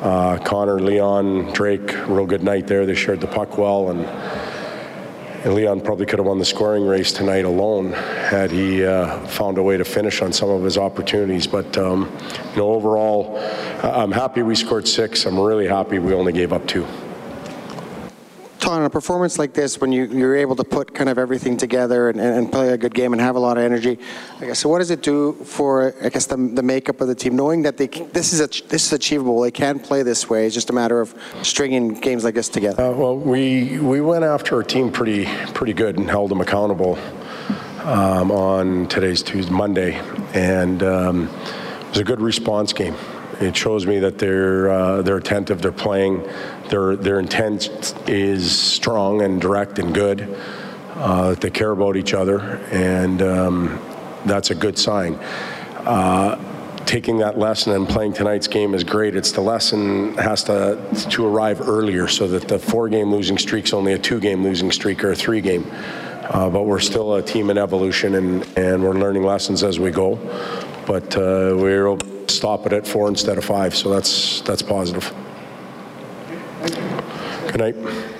Uh, Connor, Leon, Drake, real good night there. They shared the puck well, and, and Leon probably could have won the scoring race tonight alone had he uh, found a way to finish on some of his opportunities. But um, you know, overall, I'm happy we scored six. I'm really happy we only gave up two. Ton, a performance like this, when you, you're able to put kind of everything together and, and play a good game and have a lot of energy, I guess, so what does it do for, I guess, the, the makeup of the team, knowing that they, this is, a, this is achievable, they can play this way, it's just a matter of stringing games like this together? Uh, well, we we went after our team pretty pretty good and held them accountable um, on today's Tuesday, Monday, and um, it was a good response game. It shows me that they're uh, they're attentive, they're playing, their their intent is strong and direct and good. Uh, that they care about each other, and um, that's a good sign. Uh, taking that lesson and playing tonight's game is great. It's the lesson has to to arrive earlier so that the four-game losing streak's only a two-game losing streak or a three-game. Uh, but we're still a team in evolution, and, and we're learning lessons as we go. But uh, we're stop it at four instead of five, so that's that's positive. Good night.